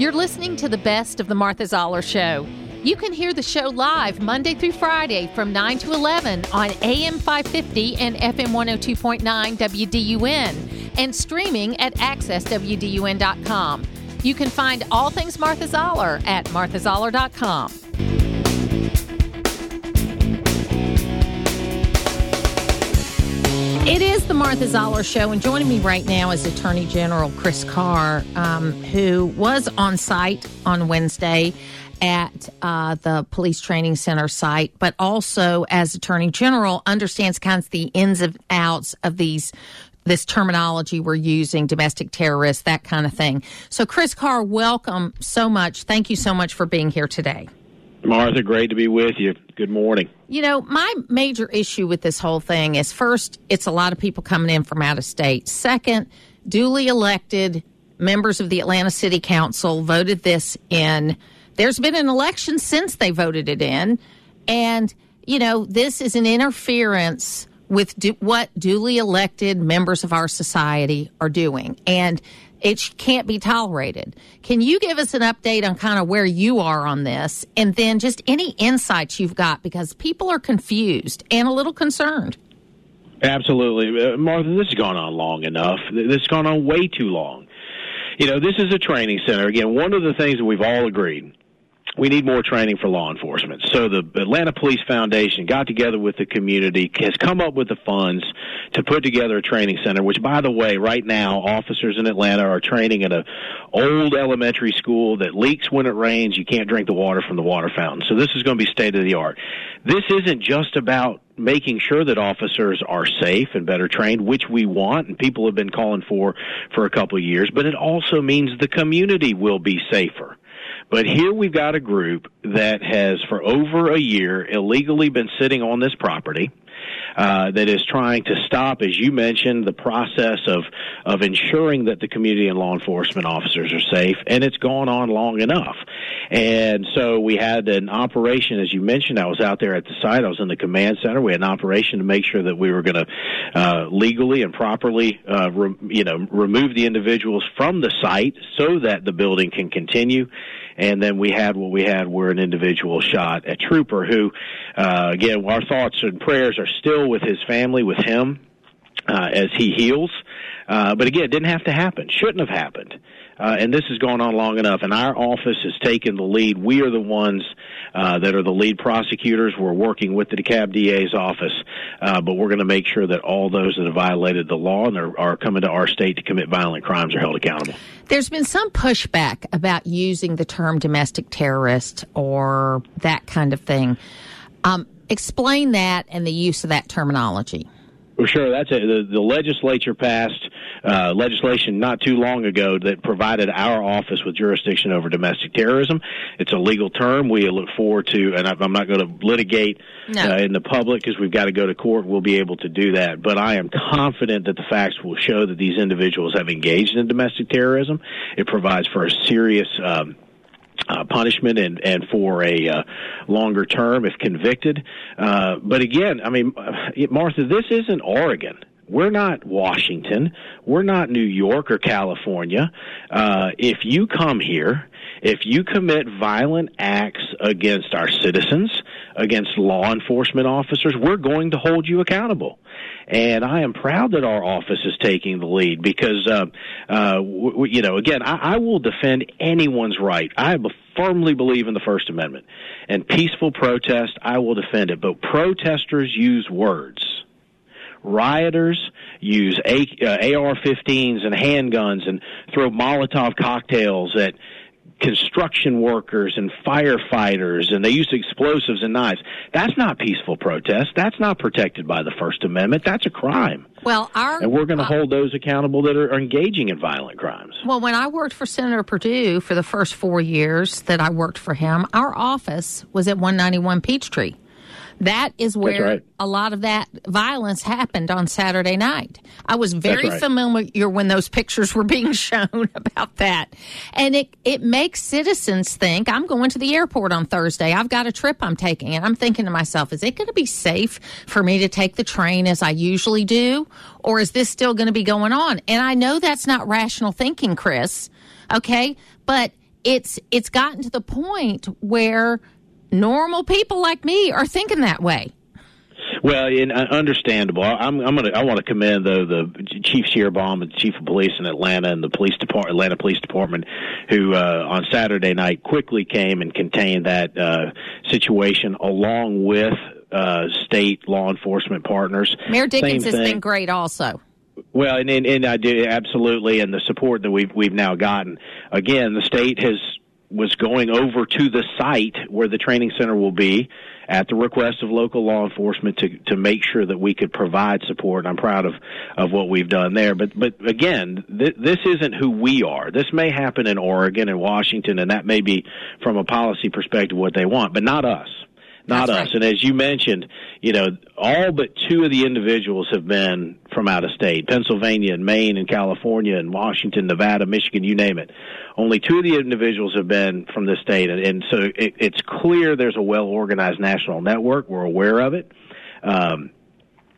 You're listening to the best of the Martha Zoller Show. You can hear the show live Monday through Friday from 9 to 11 on AM 550 and FM 102.9 WDUN and streaming at accesswdun.com. You can find all things Martha Zoller at marthazoller.com. It is the Martha Zoller Show, and joining me right now is Attorney General Chris Carr, um, who was on site on Wednesday at uh, the police training center site, but also as Attorney General understands kinds of the ins and outs of these this terminology we're using, domestic terrorists, that kind of thing. So, Chris Carr, welcome so much. Thank you so much for being here today. Martha, great to be with you. Good morning. You know, my major issue with this whole thing is first, it's a lot of people coming in from out of state. Second, duly elected members of the Atlanta City Council voted this in. There's been an election since they voted it in. And, you know, this is an interference with what duly elected members of our society are doing. And it can't be tolerated. Can you give us an update on kind of where you are on this and then just any insights you've got because people are confused and a little concerned? Absolutely. Uh, Martha, this has gone on long enough. This has gone on way too long. You know, this is a training center. Again, one of the things that we've all agreed we need more training for law enforcement. So the Atlanta Police Foundation got together with the community, has come up with the funds to put together a training center, which by the way, right now officers in Atlanta are training at a old elementary school that leaks when it rains. You can't drink the water from the water fountain. So this is going to be state of the art. This isn't just about making sure that officers are safe and better trained, which we want and people have been calling for for a couple of years, but it also means the community will be safer. But here we've got a group that has, for over a year, illegally been sitting on this property. Uh, that is trying to stop, as you mentioned, the process of of ensuring that the community and law enforcement officers are safe, and it's gone on long enough. And so we had an operation, as you mentioned. I was out there at the site. I was in the command center. We had an operation to make sure that we were going to uh, legally and properly, uh, re- you know, remove the individuals from the site so that the building can continue and then we had what we had where an individual shot a Trooper, who, uh, again, our thoughts and prayers are still with his family, with him, uh, as he heals. Uh, but again, it didn't have to happen. Shouldn't have happened. Uh, and this has gone on long enough. And our office has taken the lead. We are the ones uh, that are the lead prosecutors. We're working with the DeKalb DA's office, uh, but we're going to make sure that all those that have violated the law and are, are coming to our state to commit violent crimes are held accountable. There's been some pushback about using the term domestic terrorist or that kind of thing. Um, explain that and the use of that terminology. Well, sure. That's it. The, the legislature passed uh, legislation not too long ago that provided our office with jurisdiction over domestic terrorism. It's a legal term. We look forward to, and I'm not going to litigate no. uh, in the public because we've got to go to court. We'll be able to do that. But I am confident that the facts will show that these individuals have engaged in domestic terrorism. It provides for a serious. Um, uh, punishment and and for a uh, longer term if convicted. Uh, but again, I mean, uh, Martha, this isn't Oregon. We're not Washington. We're not New York or California. Uh, if you come here, if you commit violent acts against our citizens, against law enforcement officers, we're going to hold you accountable. And I am proud that our office is taking the lead because, uh, uh, w- w- you know, again, I-, I will defend anyone's right. I firmly believe in the First Amendment. And peaceful protest, I will defend it. But protesters use words rioters use A, uh, AR-15s and handguns and throw Molotov cocktails at construction workers and firefighters and they use explosives and knives. That's not peaceful protest. That's not protected by the First Amendment. That's a crime. Well, our and we're going to uh, hold those accountable that are, are engaging in violent crimes. Well, when I worked for Senator Perdue for the first four years that I worked for him, our office was at 191 Peachtree. That is where right. a lot of that violence happened on Saturday night. I was very right. familiar when those pictures were being shown about that. And it, it makes citizens think I'm going to the airport on Thursday. I've got a trip I'm taking. And I'm thinking to myself, is it going to be safe for me to take the train as I usually do? Or is this still going to be going on? And I know that's not rational thinking, Chris. Okay. But it's it's gotten to the point where normal people like me are thinking that way. Well, and uh, understandable. I'm, I'm gonna. I want to commend though the Chief Schierbaum and Chief of Police in Atlanta and the police department, Atlanta Police Department, who uh, on Saturday night quickly came and contained that uh, situation along with uh, state law enforcement partners. Mayor Dickens has been great, also. Well, and, and, and I do absolutely, and the support that we've we've now gotten. Again, the state has was going over to the site where the training center will be at the request of local law enforcement to to make sure that we could provide support. I'm proud of of what we've done there. But but again, th- this isn't who we are. This may happen in Oregon and Washington, and that may be from a policy perspective what they want, but not us not That's us. right. And as you mentioned, you know, all but two of the individuals have been from out of state Pennsylvania and Maine and California and Washington, Nevada, Michigan, you name it. Only two of the individuals have been from this state. And, and so it, it's clear there's a well organized national network. We're aware of it. Um,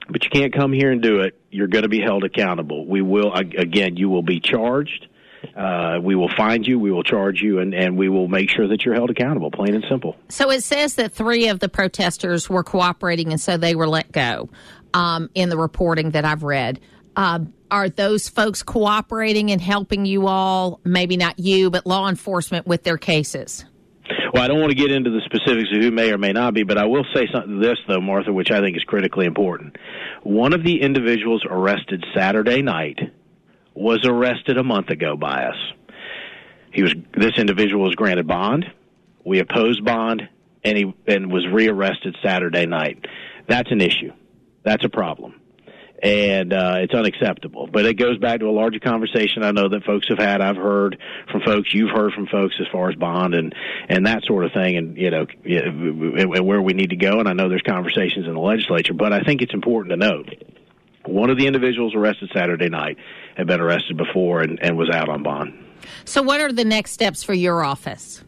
but you can't come here and do it. You're going to be held accountable. We will, again, you will be charged. Uh, we will find you, we will charge you, and, and we will make sure that you're held accountable, plain and simple. So it says that three of the protesters were cooperating, and so they were let go um, in the reporting that I've read. Uh, are those folks cooperating and helping you all, maybe not you, but law enforcement with their cases? Well, I don't want to get into the specifics of who may or may not be, but I will say something this though, Martha, which I think is critically important. One of the individuals arrested Saturday night was arrested a month ago by us. He was this individual was granted bond. We opposed bond, and he and was rearrested Saturday night. That's an issue. That's a problem, and uh, it's unacceptable. But it goes back to a larger conversation I know that folks have had. I've heard from folks. You've heard from folks as far as bond and and that sort of thing, and you know and where we need to go. And I know there's conversations in the legislature, but I think it's important to note one of the individuals arrested Saturday night had been arrested before and, and was out on bond. So, what are the next steps for your office?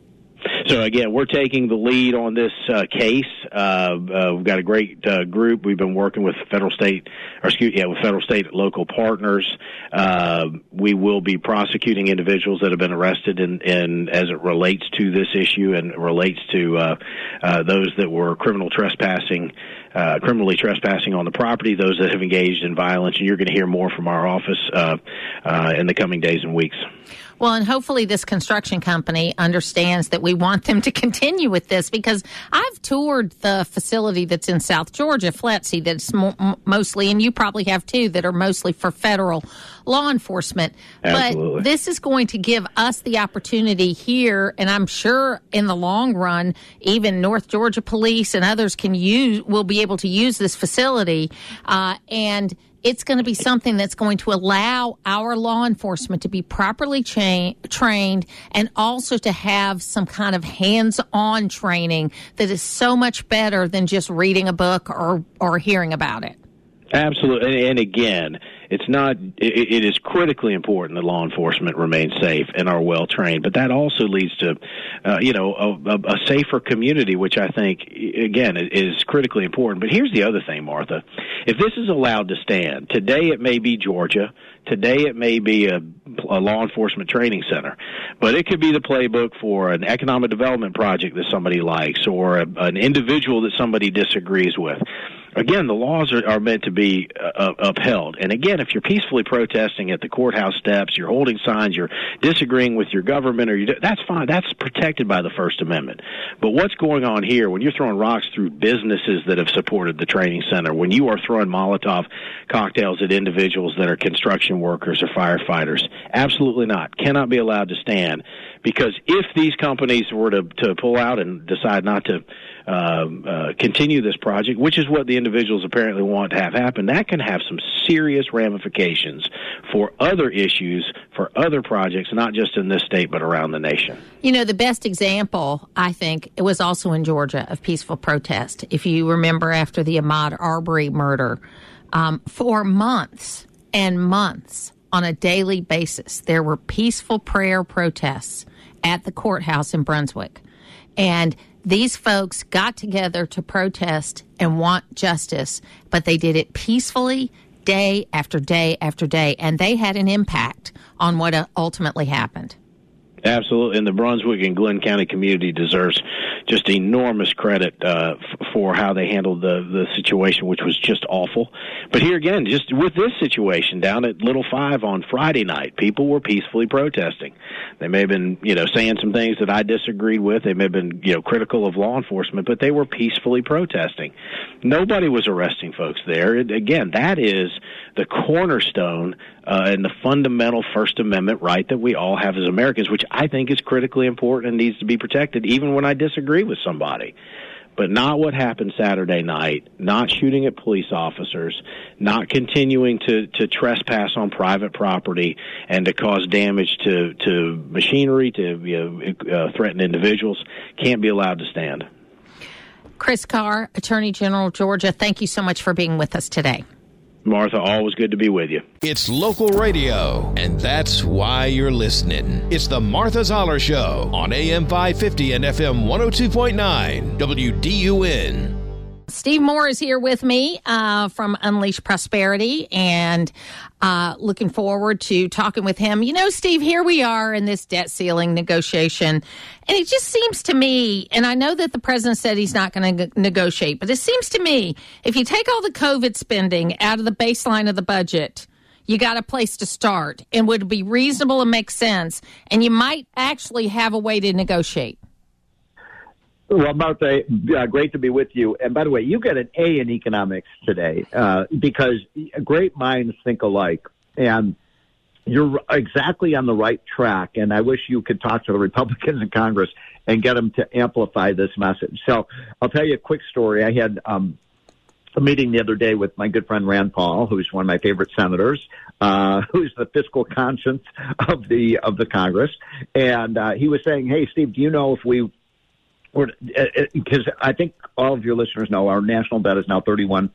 So again, we're taking the lead on this uh, case. Uh, uh, we've got a great uh, group. We've been working with federal, state, or excuse yeah, with federal, state, local partners. Uh, we will be prosecuting individuals that have been arrested, in, in as it relates to this issue and relates to uh, uh, those that were criminal trespassing. Uh, criminally trespassing on the property, those that have engaged in violence, and you're going to hear more from our office uh, uh, in the coming days and weeks. Well, and hopefully this construction company understands that we want them to continue with this because I've toured the facility that's in South Georgia, FLETC, that's mo- mostly, and you probably have too, that are mostly for federal law enforcement. Absolutely. But this is going to give us the opportunity here, and I'm sure in the long run, even North Georgia Police and others can use, will be able to use this facility. Uh, and it's going to be something that's going to allow our law enforcement to be properly cha- trained and also to have some kind of hands-on training that is so much better than just reading a book or or hearing about it. Absolutely, and, and again, it's not. It, it is critically important that law enforcement remain safe and are well trained, but that also leads to, uh, you know, a, a, safer community, which I think again is critically important. But here's the other thing, Martha: if this is allowed to stand today, it may be Georgia. Today, it may be a, a law enforcement training center, but it could be the playbook for an economic development project that somebody likes or a, an individual that somebody disagrees with again, the laws are, are meant to be uh, upheld. And again, if you're peacefully protesting at the courthouse steps, you're holding signs, you're disagreeing with your government, or you that's fine. That's protected by the First Amendment. But what's going on here when you're throwing rocks through businesses that have supported the training center, when you are throwing Molotov cocktails at individuals that are construction workers or firefighters? Absolutely not. Cannot be allowed to stand. Because if these companies were to, to pull out and decide not to um, uh, continue this project, which is what the individuals apparently want to have happen, that can have some serious ramifications for other issues, for other projects, not just in this state, but around the nation. You know, the best example, I think, it was also in Georgia of peaceful protest. If you remember after the Ahmaud Arbery murder, um, for months and months on a daily basis, there were peaceful prayer protests at the courthouse in Brunswick. And these folks got together to protest and want justice, but they did it peacefully day after day after day, and they had an impact on what ultimately happened. Absolutely, and the Brunswick and Glynn County community deserves just enormous credit uh, f- for how they handled the the situation, which was just awful. But here again, just with this situation down at Little Five on Friday night, people were peacefully protesting. They may have been, you know, saying some things that I disagreed with. They may have been, you know, critical of law enforcement, but they were peacefully protesting. Nobody was arresting folks there. Again, that is the cornerstone uh, and the fundamental First Amendment right that we all have as Americans, which I think is critically important and needs to be protected, even when I disagree with somebody. But not what happened Saturday night, not shooting at police officers, not continuing to, to trespass on private property and to cause damage to, to machinery, to you know, uh, threaten individuals, can't be allowed to stand. Chris Carr, Attorney General Georgia, thank you so much for being with us today. Martha, always good to be with you. It's local radio, and that's why you're listening. It's the Martha Zoller Show on AM 550 and FM 102.9 WDUN. Steve Moore is here with me uh, from Unleash Prosperity and uh, looking forward to talking with him. You know, Steve, here we are in this debt ceiling negotiation. And it just seems to me, and I know that the president said he's not going to negotiate, but it seems to me if you take all the COVID spending out of the baseline of the budget, you got a place to start and would be reasonable and make sense. And you might actually have a way to negotiate. Well, Martha, uh, great to be with you. And by the way, you got an A in economics today uh, because great minds think alike. And you're exactly on the right track. And I wish you could talk to the Republicans in Congress and get them to amplify this message. So I'll tell you a quick story. I had um, a meeting the other day with my good friend Rand Paul, who's one of my favorite senators, uh, who's the fiscal conscience of the of the Congress, and uh, he was saying, "Hey, Steve, do you know if we because uh, uh, I think all of your listeners know our national debt is now thirty-one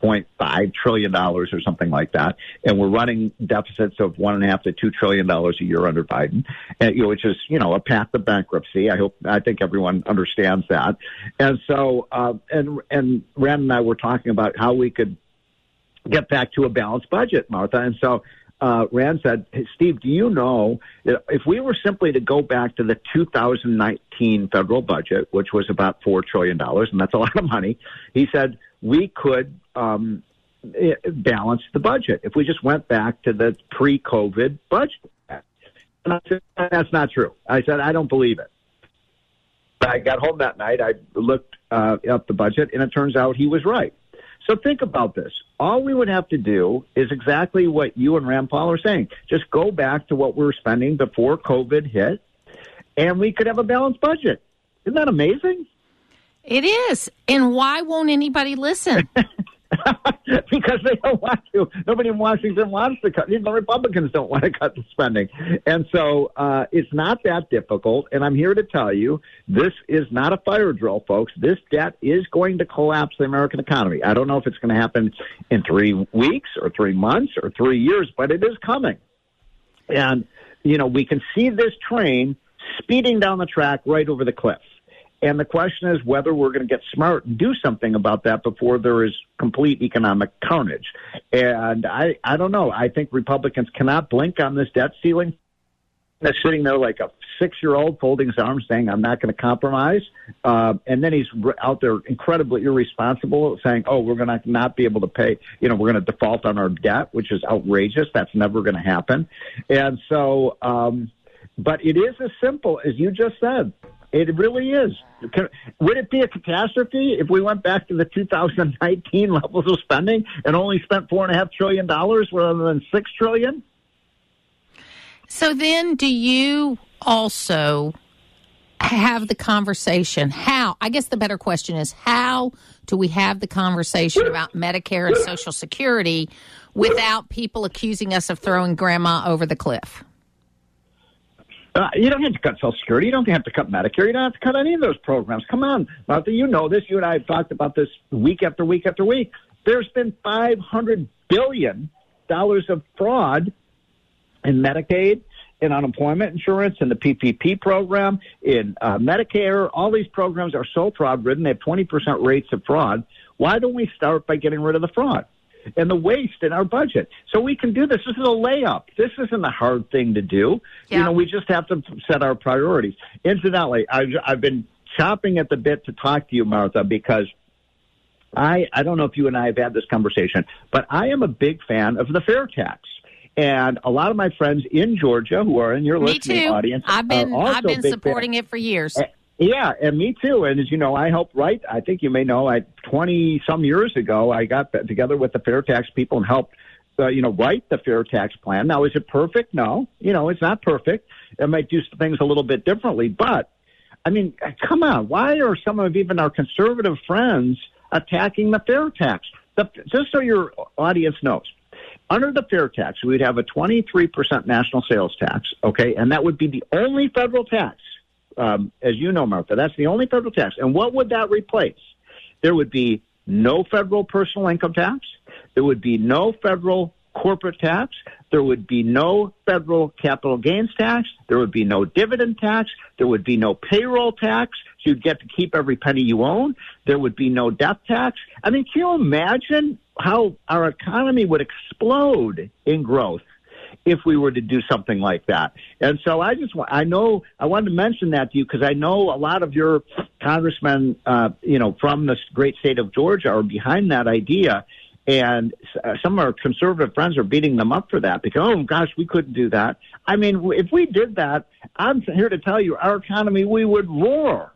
point five trillion dollars or something like that, and we're running deficits of one and a half to two trillion dollars a year under Biden, and, you know, which is you know a path to bankruptcy. I hope I think everyone understands that, and so uh, and and Rand and I were talking about how we could get back to a balanced budget, Martha, and so uh, Rand said, hey, Steve, do you know that if we were simply to go back to the 2019 federal budget, which was about $4 trillion, and that's a lot of money, he said, we could um, eh, balance the budget if we just went back to the pre COVID budget. And I said, that's not true. I said, I don't believe it. I got home that night. I looked uh, up the budget, and it turns out he was right. So think about this. All we would have to do is exactly what you and Rand Paul are saying. Just go back to what we were spending before COVID hit, and we could have a balanced budget. Isn't that amazing? It is. And why won't anybody listen? because they don't want to. Nobody in Washington wants to cut. Even the Republicans don't want to cut the spending, and so uh, it's not that difficult. And I'm here to tell you, this is not a fire drill, folks. This debt is going to collapse the American economy. I don't know if it's going to happen in three weeks or three months or three years, but it is coming. And you know, we can see this train speeding down the track right over the cliff. And the question is whether we're going to get smart and do something about that before there is complete economic carnage. And I, I don't know. I think Republicans cannot blink on this debt ceiling. They're sitting there like a six-year-old folding his arms, saying, "I'm not going to compromise." Uh, and then he's out there incredibly irresponsible, saying, "Oh, we're going to not be able to pay. You know, we're going to default on our debt, which is outrageous. That's never going to happen." And so, um, but it is as simple as you just said. It really is. Would it be a catastrophe if we went back to the 2019 levels of spending and only spent four and a half trillion dollars rather than six trillion? So then, do you also have the conversation? How? I guess the better question is how do we have the conversation about Medicare and Social Security without people accusing us of throwing grandma over the cliff? Uh, you don't have to cut Social Security. You don't have to cut Medicare. You don't have to cut any of those programs. Come on, Martha. You know this. You and I have talked about this week after week after week. There's been five hundred billion dollars of fraud in Medicaid, in unemployment insurance, in the PPP program, in uh, Medicare. All these programs are so fraud ridden. They have twenty percent rates of fraud. Why don't we start by getting rid of the fraud? And the waste in our budget. So we can do this. This is a layup. This isn't a hard thing to do. Yeah. You know, we just have to set our priorities. Incidentally, I've, I've been chopping at the bit to talk to you, Martha, because I, I don't know if you and I have had this conversation, but I am a big fan of the fair tax. And a lot of my friends in Georgia who are in your Me listening too. audience I've been I've been supporting fans. it for years. Yeah, and me too. And as you know, I helped write. I think you may know. I twenty some years ago, I got together with the fair tax people and helped, uh, you know, write the fair tax plan. Now, is it perfect? No. You know, it's not perfect. It might do things a little bit differently, but I mean, come on. Why are some of even our conservative friends attacking the fair tax? The, just so your audience knows, under the fair tax, we'd have a 23% national sales tax, okay? And that would be the only federal tax, um, as you know, Martha. That's the only federal tax. And what would that replace? There would be no federal personal income tax. There would be no federal corporate tax. There would be no federal capital gains tax. There would be no dividend tax. There would be no payroll tax. So you'd get to keep every penny you own. There would be no death tax. I mean, can you imagine how our economy would explode in growth if we were to do something like that. And so I just, I know, I wanted to mention that to you because I know a lot of your congressmen, uh, you know, from the great state of Georgia are behind that idea. And uh, some of our conservative friends are beating them up for that because, oh gosh, we couldn't do that. I mean, if we did that, I'm here to tell you our economy, we would roar.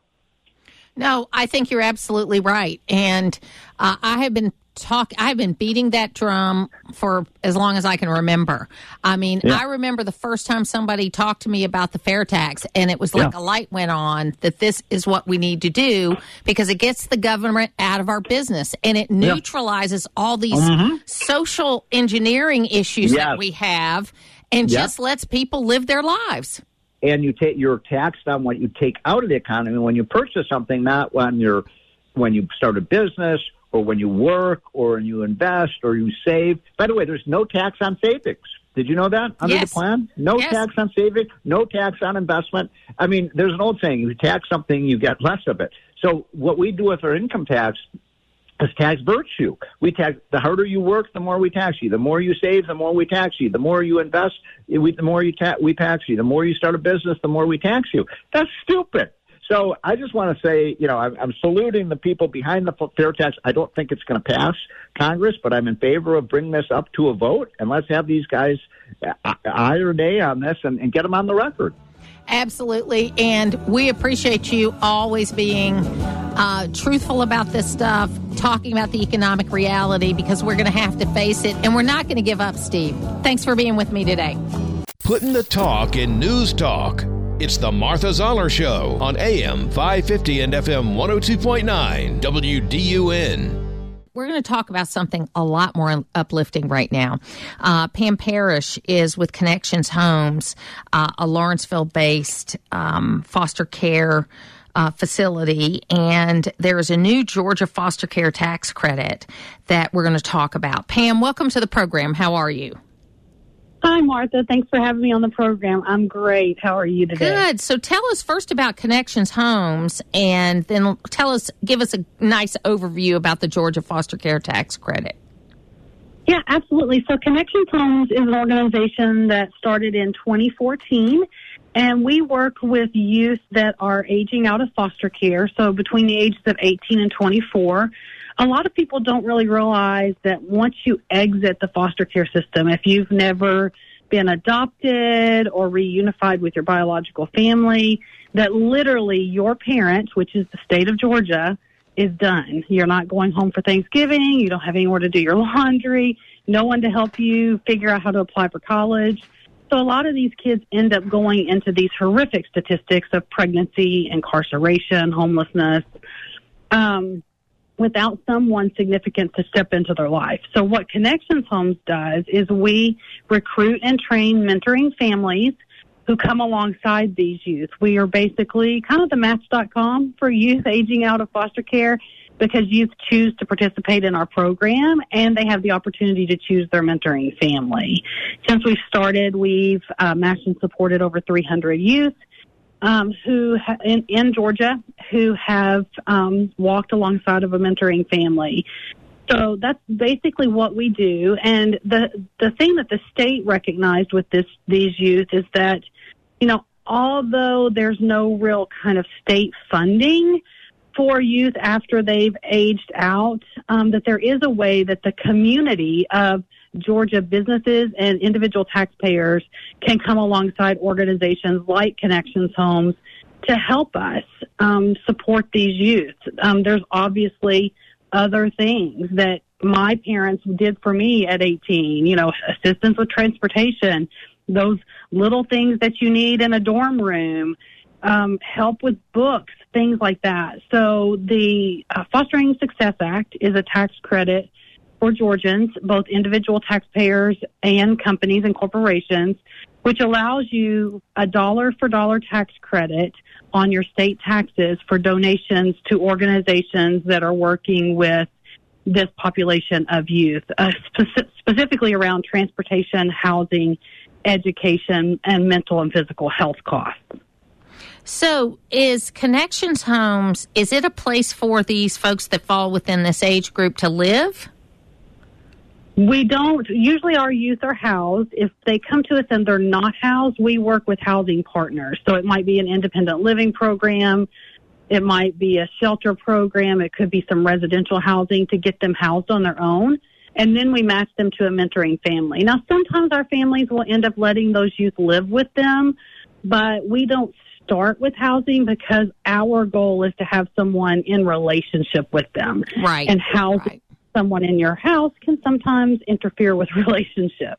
No, I think you're absolutely right. And uh, I have been talk I've been beating that drum for as long as I can remember. I mean, Yeah. I remember the first time somebody talked to me about the fair tax and it was like Yeah. a light went on that this is what we need to do because it gets the government out of our business and it neutralizes all these social engineering issues that Mm-hmm. We have and just lets people live their lives. and you take you're taxed on what you take out of the economy when you purchase something, not when you're when you start a business or when you work or when you invest or you save. By the way, there's no tax on savings. Did you know that under Yes. the plan? No Yes. tax on saving, no tax on investment. I mean, there's an old saying: you tax something, you get less of it. So what we do with our income tax is tax virtue. We tax the harder you work, the more we tax you. The more you save, the more we tax you. The more you invest, we, the more you ta- we tax you. The more you start a business, the more we tax you. That's stupid. So I just want to say, you know, I'm, I'm saluting the people behind the fair tax. I don't think it's going to pass Congress, but I'm in favor of bringing this up to a vote, and let's have these guys uh, aye or nay on this, and, and get them on the record. Absolutely. And we appreciate you always being uh, truthful about this stuff, talking about the economic reality, because we're going to have to face it. And we're not going to give up, Steve. Thanks for being with me today. Putting the talk in news talk. It's the Martha Zoller Show on AM 550 and FM 102.9 WDUN. We're going to talk about something a lot more uplifting right now. Uh, Pam Parrish is with Connections Homes, uh, a Lawrenceville based um, foster care uh, facility, and there is a new Georgia foster care tax credit that we're going to talk about. Pam, welcome to the program. How are you? Hi, Martha. Thanks for having me on the program. I'm great. How are you today? Good. So tell us first about Connections Homes and then tell us, give us a nice overview about the Georgia foster care tax credit. Yeah, absolutely. So Connections Homes is an organization that started in 2014, and we work with youth that are aging out of foster care, so between the ages of 18 and 24. A lot of people don't really realize that once you exit the foster care system, if you've never been adopted or reunified with your biological family, that literally your parent, which is the state of Georgia, is done. You're not going home for Thanksgiving. You don't have anywhere to do your laundry, no one to help you figure out how to apply for college. So a lot of these kids end up going into these horrific statistics of pregnancy, incarceration, homelessness, um, without someone significant to step into their life. So what Connections Homes does is we recruit and train mentoring families who come alongside these youth. We are basically kind of the match.com for youth aging out of foster care because youth choose to participate in our program and they have the opportunity to choose their mentoring family. Since we've started, we've uh, matched and supported over 300 youth. Um, who ha- in, in Georgia who have um, walked alongside of a mentoring family. So that's basically what we do. And the the thing that the state recognized with this these youth is that, you know, although there's no real kind of state funding for youth after they've aged out, um, that there is a way that the community of Georgia businesses and individual taxpayers can come alongside organizations like Connections Homes to help us um, support these youth. Um, there's obviously other things that my parents did for me at 18, you know, assistance with transportation, those little things that you need in a dorm room, um, help with books, things like that. So the uh, Fostering Success Act is a tax credit for Georgians, both individual taxpayers and companies and corporations, which allows you a dollar for dollar tax credit on your state taxes for donations to organizations that are working with this population of youth, uh, spe- specifically around transportation, housing, education, and mental and physical health costs. So, is Connections Homes, is it a place for these folks that fall within this age group to live? We don't. Usually, our youth are housed. If they come to us and they're not housed, we work with housing partners. So it might be an independent living program. It might be a shelter program. It could be some residential housing to get them housed on their own. And then we match them to a mentoring family. Now, sometimes our families will end up letting those youth live with them, but we don't start with housing because our goal is to have someone in relationship with them. Right. And housing right someone in your house can sometimes interfere with relationship.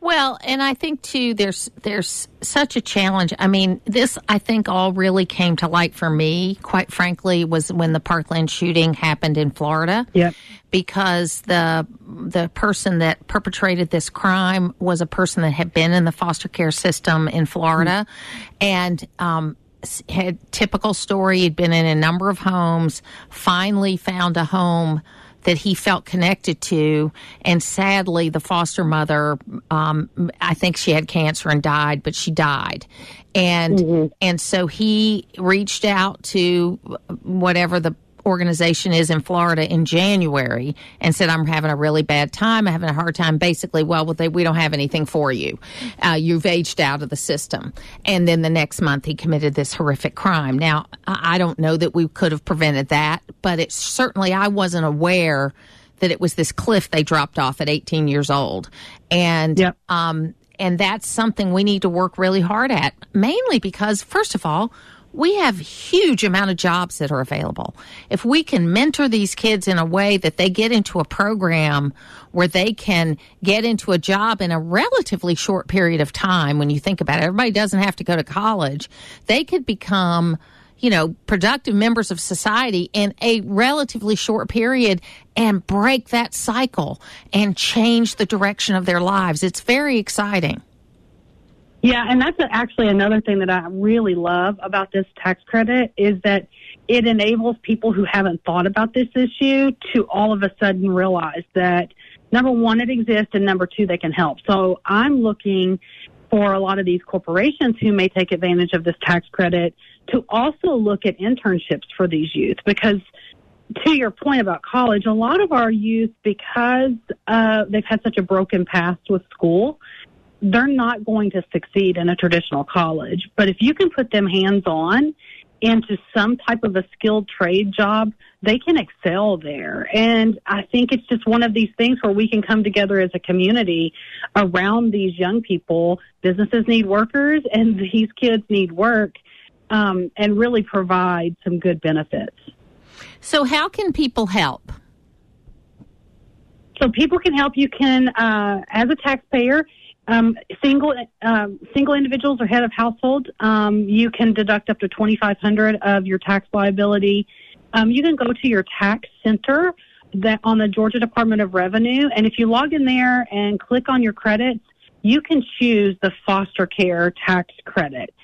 Well, and I think too there's there's such a challenge. I mean, this I think all really came to light for me, quite frankly, was when the Parkland shooting happened in Florida. Yeah. Because the the person that perpetrated this crime was a person that had been in the foster care system in Florida mm-hmm. and um had typical story, he'd been in a number of homes, finally found a home that he felt connected to. And sadly, the foster mother, um, I think she had cancer and died, but she died. And, mm-hmm. and so he reached out to whatever the organization is in Florida in January and said, I'm having a really bad time. I'm having a hard time. Basically, well, they, we don't have anything for you. Uh, you've aged out of the system. And then the next month, he committed this horrific crime. Now, I don't know that we could have prevented that, but it's certainly, I wasn't aware that it was this cliff they dropped off at 18 years old. And, yep. um, and that's something we need to work really hard at, mainly because, first of all, we have huge amount of jobs that are available. If we can mentor these kids in a way that they get into a program where they can get into a job in a relatively short period of time, when you think about it, everybody doesn't have to go to college. They could become, you know, productive members of society in a relatively short period and break that cycle and change the direction of their lives. It's very exciting. Yeah, and that's actually another thing that I really love about this tax credit is that it enables people who haven't thought about this issue to all of a sudden realize that number one, it exists, and number two, they can help. So I'm looking for a lot of these corporations who may take advantage of this tax credit to also look at internships for these youth because to your point about college, a lot of our youth, because uh, they've had such a broken past with school, they're not going to succeed in a traditional college. But if you can put them hands on into some type of a skilled trade job, they can excel there. And I think it's just one of these things where we can come together as a community around these young people. Businesses need workers and these kids need work um, and really provide some good benefits. So, how can people help? So, people can help. You can, uh, as a taxpayer, um, single um, single individuals or head of household, um, you can deduct up to twenty five hundred of your tax liability. Um, you can go to your tax center that on the Georgia Department of Revenue, and if you log in there and click on your credits, you can choose the foster care tax credit,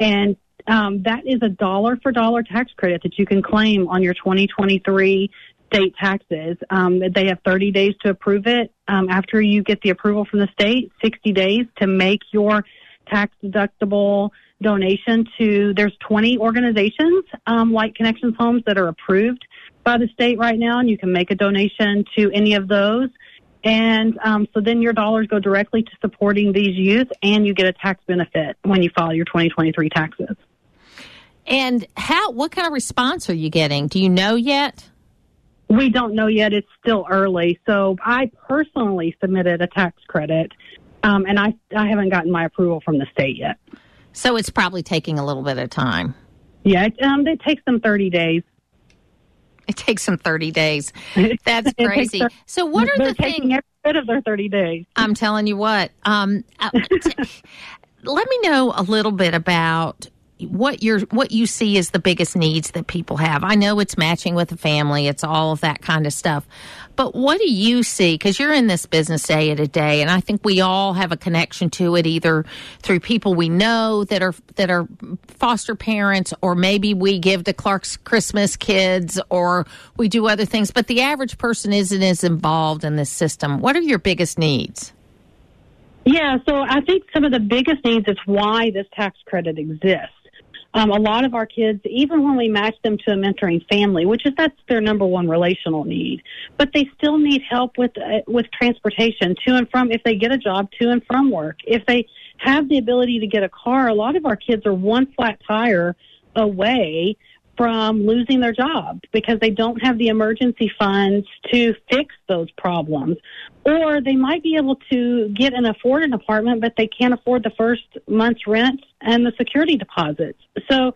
and um, that is a dollar for dollar tax credit that you can claim on your 2023 state taxes. Um, they have 30 days to approve it. Um, after you get the approval from the state, 60 days to make your tax deductible donation to. There's 20 organizations um, like Connections Homes that are approved by the state right now, and you can make a donation to any of those. And um, so then your dollars go directly to supporting these youth, and you get a tax benefit when you file your 2023 taxes. And how? What kind of response are you getting? Do you know yet? We don't know yet. It's still early. So I personally submitted a tax credit, um, and I I haven't gotten my approval from the state yet. So it's probably taking a little bit of time. Yeah, it, um, it takes them 30 days. It takes them 30 days. That's crazy. So what are the taking things? every bit of their 30 days. I'm telling you what. Um, uh, t- let me know a little bit about what your what you see as the biggest needs that people have. I know it's matching with a family, it's all of that kind of stuff. But what do you see? Because you're in this business day to day, and I think we all have a connection to it, either through people we know that are that are foster parents, or maybe we give to Clark's Christmas kids, or we do other things. But the average person isn't as involved in this system. What are your biggest needs? Yeah, so I think some of the biggest needs is why this tax credit exists. Um, a lot of our kids, even when we match them to a mentoring family, which is that's their number one relational need, but they still need help with uh, with transportation to and from. If they get a job, to and from work. If they have the ability to get a car, a lot of our kids are one flat tire away from losing their job because they don't have the emergency funds to fix those problems. Or they might be able to get and afford an apartment, but they can't afford the first month's rent and the security deposits. So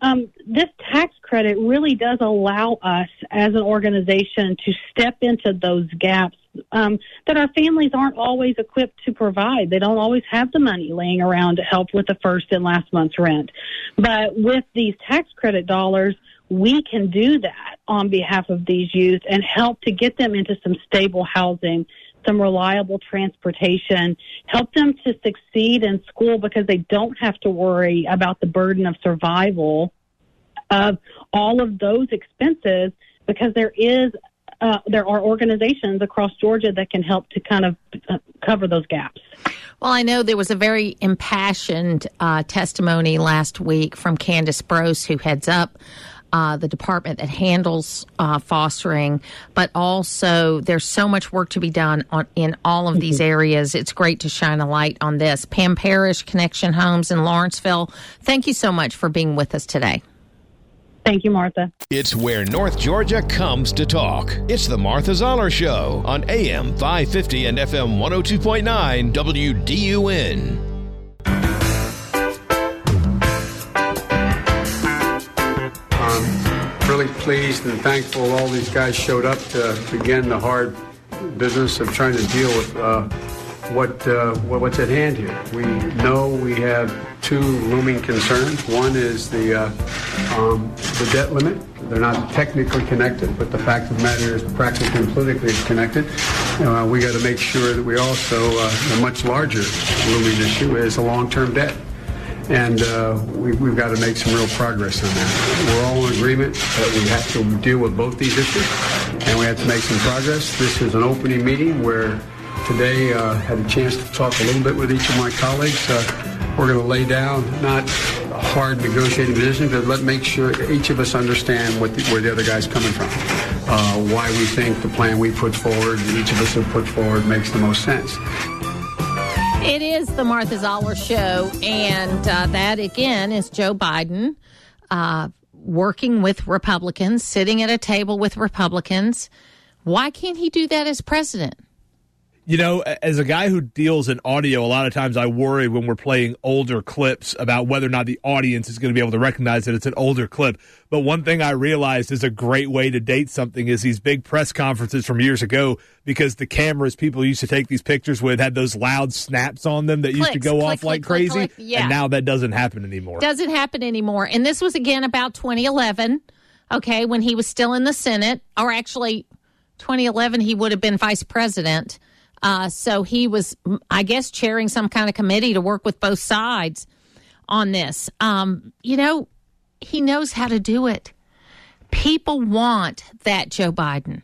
um, this tax credit really does allow us as an organization to step into those gaps um, that our families aren't always equipped to provide. They don't always have the money laying around to help with the first and last month's rent. But with these tax credit dollars, we can do that on behalf of these youth and help to get them into some stable housing, some reliable transportation, help them to succeed in school because they don't have to worry about the burden of survival of all of those expenses because there is uh, there are organizations across Georgia that can help to kind of uh, cover those gaps. Well, I know there was a very impassioned uh, testimony last week from Candice Broce, who heads up uh, the department that handles uh, fostering, but also there's so much work to be done on, in all of these areas. It's great to shine a light on this. Pam Parrish, Connection Homes in Lawrenceville, thank you so much for being with us today. Thank you, Martha. It's where North Georgia comes to talk. It's the Martha Zoller Show on AM 550 and FM 102.9 WDUN. I'm really pleased and thankful all these guys showed up to begin the hard business of trying to deal with uh, what, uh, what what's at hand here. We know we have two looming concerns. One is the uh, um, the debt limit. They're not technically connected, but the fact of the matter is practically and politically connected. Uh, we got to make sure that we also uh, a much larger looming issue is a long-term debt and uh, we, we've got to make some real progress on that. We're all in agreement that we have to deal with both these issues, and we have to make some progress. This is an opening meeting where today uh, had a chance to talk a little bit with each of my colleagues. Uh, we're going to lay down not a hard negotiating position, but let make sure each of us understand what the, where the other guy's coming from, uh, why we think the plan we put forward, each of us have put forward, makes the most sense. It is the Martha Zoller Show, and uh, that again is Joe Biden uh, working with Republicans, sitting at a table with Republicans. Why can't he do that as president? You know, as a guy who deals in audio, a lot of times I worry when we're playing older clips about whether or not the audience is going to be able to recognize that it's an older clip. But one thing I realized is a great way to date something is these big press conferences from years ago because the cameras people used to take these pictures with had those loud snaps on them that used to go click, off click, like click, crazy. Yeah. And now that doesn't happen anymore. Doesn't happen anymore. And this was again about 2011, okay, when he was still in the Senate, or actually 2011, he would have been vice president. Uh, so he was, I guess, chairing some kind of committee to work with both sides on this. Um, you know, he knows how to do it. People want that Joe Biden.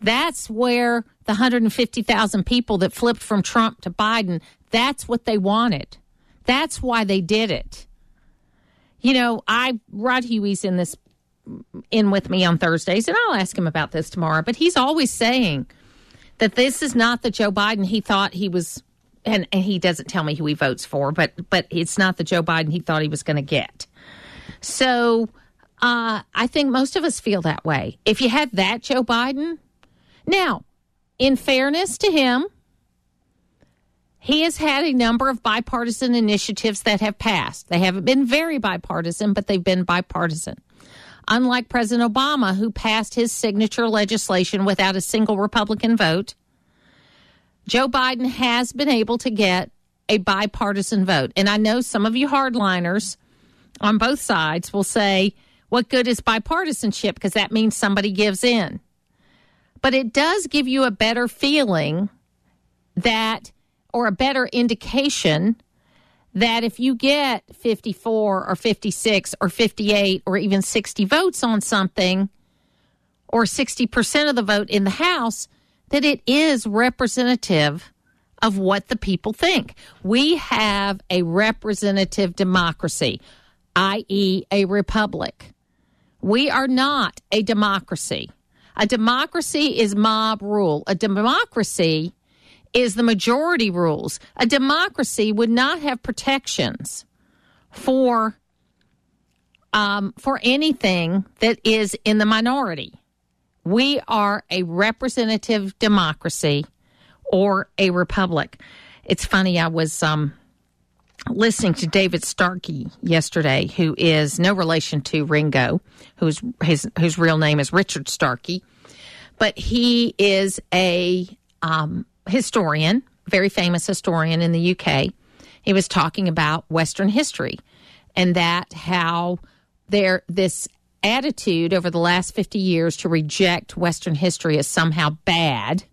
That's where the 150,000 people that flipped from Trump to Biden, that's what they wanted. That's why they did it. You know, I Rod Huey's in this in with me on Thursdays, and I'll ask him about this tomorrow. But he's always saying that this is not the Joe Biden he thought he was, and, and he doesn't tell me who he votes for, but but it's not the Joe Biden he thought he was going to get. So uh, I think most of us feel that way. If you had that Joe Biden, now, in fairness to him, he has had a number of bipartisan initiatives that have passed. They haven't been very bipartisan, but they've been bipartisan. Unlike President Obama, who passed his signature legislation without a single Republican vote, Joe Biden has been able to get a bipartisan vote. And I know some of you hardliners on both sides will say, what good is bipartisanship? Because that means somebody gives in. But it does give you a better feeling that, or a better indication that if you get 54 or 56 or 58 or even 60 votes on something, or 60% of the vote in the House, that it is representative of what the people think. We have a representative democracy, i.e., a republic. We are not a democracy. A democracy is mob rule. A democracy is the majority rules. A democracy would not have protections for um, for anything that is in the minority. We are a representative democracy or a republic. It's funny. I was um, listening to David Starkey yesterday, who is no relation to Ringo, whose his whose real name is Richard Starkey, but he is a um, historian, very famous historian in the UK. He was talking about Western history and that how there this attitude over the last 50 years to reject Western history is somehow bad.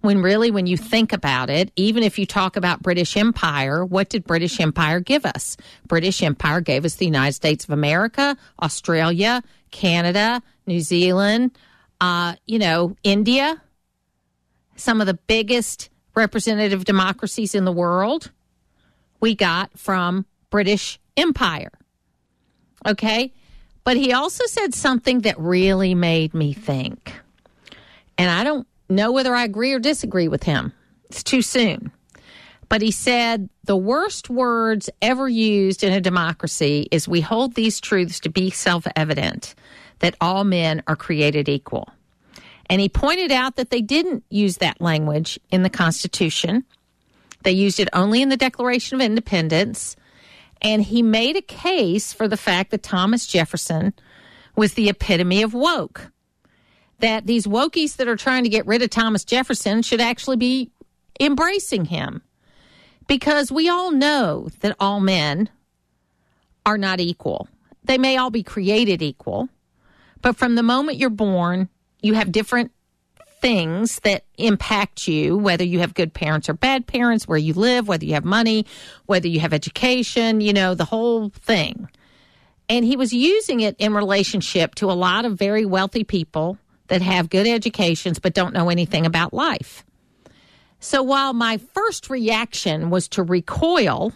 When really, when you think about it, even if you talk about British Empire, what did British Empire give us? British Empire gave us the United States of America, Australia, Canada, New Zealand, uh, you know, India, some of the biggest representative democracies in the world we got from British Empire. Okay? But he also said something that really made me think. And I don't know whether I agree or disagree with him. It's too soon. But he said the worst words ever used in a democracy is we hold these truths to be self evident that all men are created equal. And he pointed out that they didn't use that language in the Constitution. They used it only in the Declaration of Independence. And he made a case for the fact that Thomas Jefferson was the epitome of woke. That these wokies that are trying to get rid of Thomas Jefferson should actually be embracing him. Because we all know that all men are not equal. They may all be created equal, but from the moment you're born, you have different things that impact you, whether you have good parents or bad parents, where you live, whether you have money, whether you have education, you know, the whole thing. And he was using it in relationship to a lot of very wealthy people that have good educations but don't know anything about life. So while my first reaction was to recoil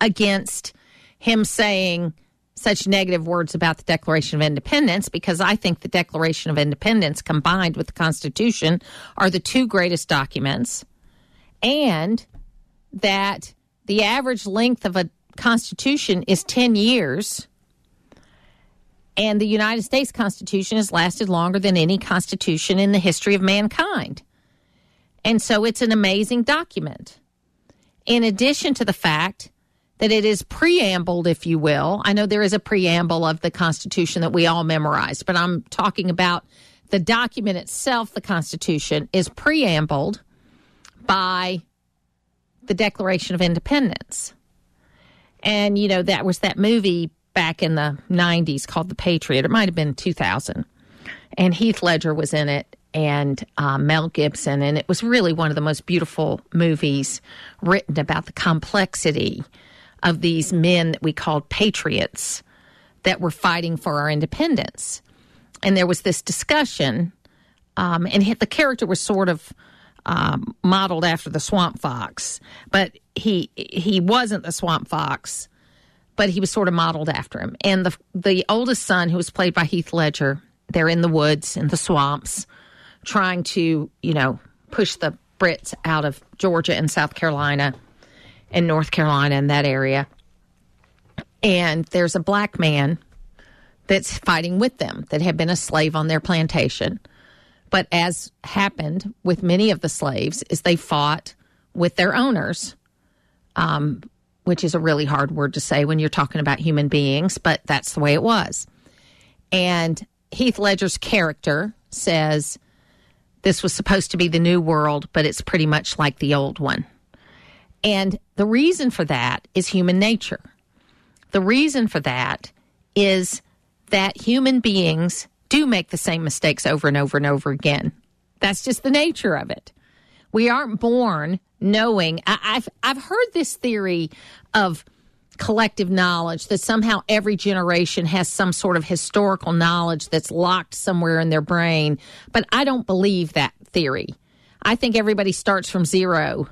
against him saying, such negative words about the Declaration of Independence because I think the Declaration of Independence combined with the Constitution are the two greatest documents, and that the average length of a Constitution is 10 years. And the United States Constitution has lasted longer than any Constitution in the history of mankind. And so it's an amazing document. In addition to the fact that it is preambled, if you will. I know there is a preamble of the Constitution that we all memorize, but I'm talking about the document itself, the Constitution, is preambled by the Declaration of Independence. And, you know, that was that movie back in the 90s called The Patriot. It might have been 2000. And Heath Ledger was in it and uh, Mel Gibson. And it was really one of the most beautiful movies written about the complexity of these men that we called patriots that were fighting for our independence. And there was this discussion, um, and the character was sort of um, modeled after the swamp fox, but he he wasn't the swamp fox. but he was sort of modeled after him. And the the oldest son, who was played by Heath Ledger, they're in the woods in the swamps, trying to you know push the Brits out of Georgia and South Carolina and North Carolina and that area. And there's a black man that's fighting with them that had been a slave on their plantation. But as happened with many of the slaves, is they fought with their owners, um, which is a really hard word to say when you're talking about human beings, but that's the way it was. And Heath Ledger's character says this was supposed to be the new world, but it's pretty much like the old one. And the reason for that is human nature. The reason for that is that human beings do make the same mistakes over and over and over again. That's just the nature of it. We aren't born knowing. I, have I've heard this theory of collective knowledge that somehow every generation has some sort of historical knowledge that's locked somewhere in their brain, but I don't believe that theory. I think everybody starts from zero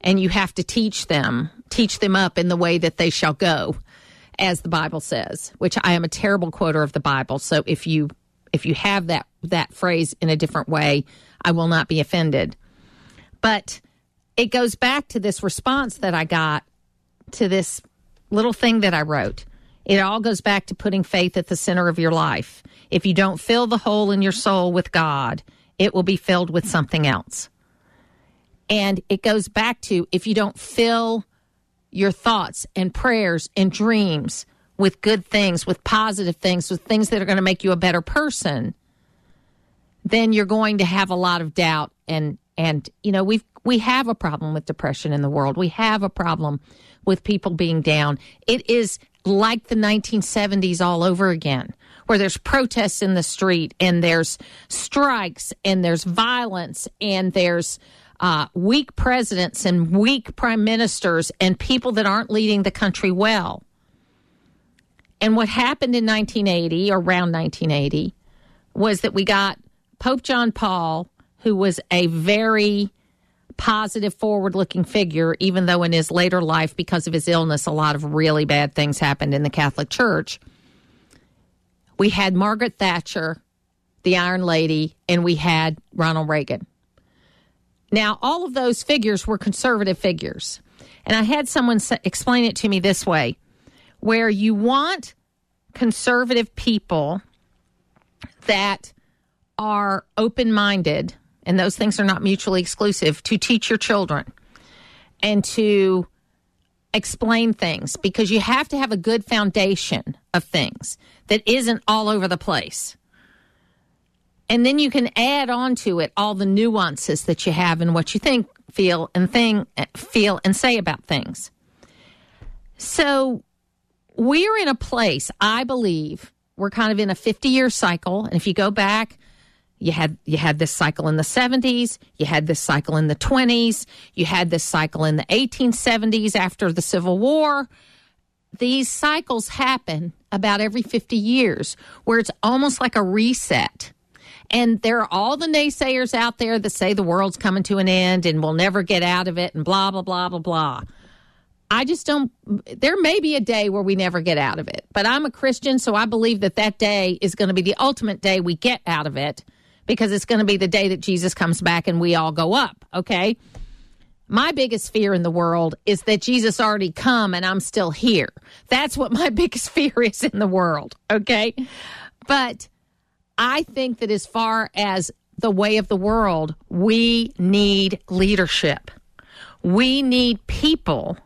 and you have to teach them, teach them up in the way that they shall go as the Bible says, which I am a terrible quoter of the Bible. So if you if you have that that phrase in a different way, I will not be offended. But it goes back to this response that I got to this little thing that I wrote. It all goes back to putting faith at the center of your life. If you don't fill the hole in your soul with God, it will be filled with something else. And it goes back to if you don't fill your thoughts and prayers and dreams with good things, with positive things, with things that are going to make you a better person, then you're going to have a lot of doubt and and you know we've we have a problem with depression in the world. We have a problem with people being down. It is like the 1970s all over again, where there's protests in the street and there's strikes and there's violence and there's uh, weak presidents and weak prime ministers and people that aren't leading the country well. And what happened in 1980, around 1980, was that we got Pope John Paul, who was a very positive, forward looking figure, even though in his later life, because of his illness, a lot of really bad things happened in the Catholic Church. We had Margaret Thatcher, the Iron Lady, and we had Ronald Reagan. Now, all of those figures were conservative figures. And I had someone explain it to me this way where you want conservative people that are open minded, and those things are not mutually exclusive, to teach your children and to explain things because you have to have a good foundation of things that isn't all over the place. And then you can add on to it all the nuances that you have in what you think, feel, and thing, feel and say about things. So we're in a place, I believe, we're kind of in a 50 year cycle. And if you go back, you had you had this cycle in the 70s, you had this cycle in the 20s, you had this cycle in the 1870s after the Civil War. These cycles happen about every 50 years where it's almost like a reset and there are all the naysayers out there that say the world's coming to an end and we'll never get out of it and blah, blah, blah, blah, blah. I just don't, there may be a day where we never get out of it, but I'm a Christian, so I believe that that day is going to be the ultimate day we get out of it because it's going to be the day that Jesus comes back and we all go up, okay? My biggest fear in the world is that Jesus already come and I'm still here. That's what my biggest fear is in the world, okay? But I think that as far as the way of the world, we need leadership. We need people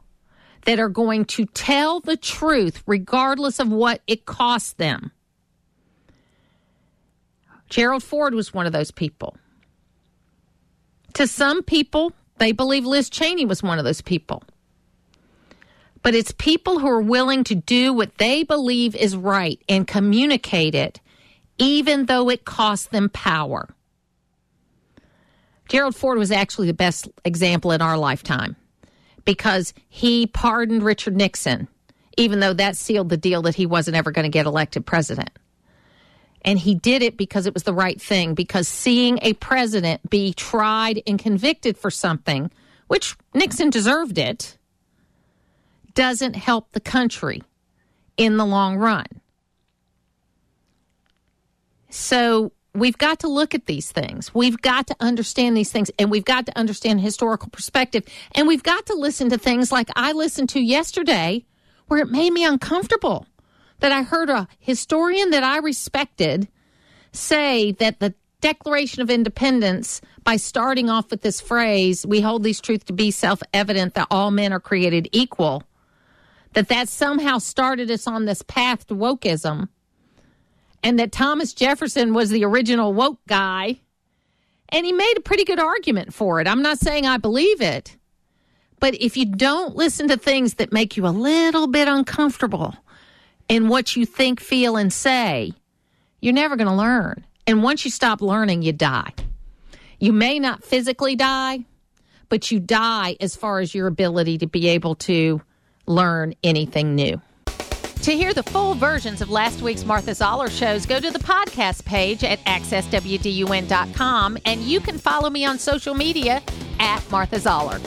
that are going to tell the truth regardless of what it costs them. Gerald Ford was one of those people. To some people, they believe Liz Cheney was one of those people. But it's people who are willing to do what they believe is right and communicate it even though it cost them power. Gerald Ford was actually the best example in our lifetime because he pardoned Richard Nixon, even though that sealed the deal that he wasn't ever going to get elected president. And he did it because it was the right thing, because seeing a president be tried and convicted for something, which Nixon deserved it, doesn't help the country. in the long run. So we've got to look at these things. We've got to understand these things and we've got to understand historical perspective. And we've got to listen to things like I listened to yesterday where it made me uncomfortable that I heard a historian that I respected say that the Declaration of Independence, by starting off with this phrase, we hold these truths to be self evident that all men are created equal, that that somehow started us on this path to wokeism and that Thomas Jefferson was the original woke guy. And he made a pretty good argument for it. I'm not saying I believe it. But if you don't listen to things that make you a little bit uncomfortable in what you think, feel, and say, you're never going to learn. And once you stop learning, you die. You may not physically die, but you die as far as your ability to be able to learn anything new. To hear the full versions of last week's Martha Zoller shows, go to the podcast page at accesswdun.com and you can follow me on social media at Martha Zoller.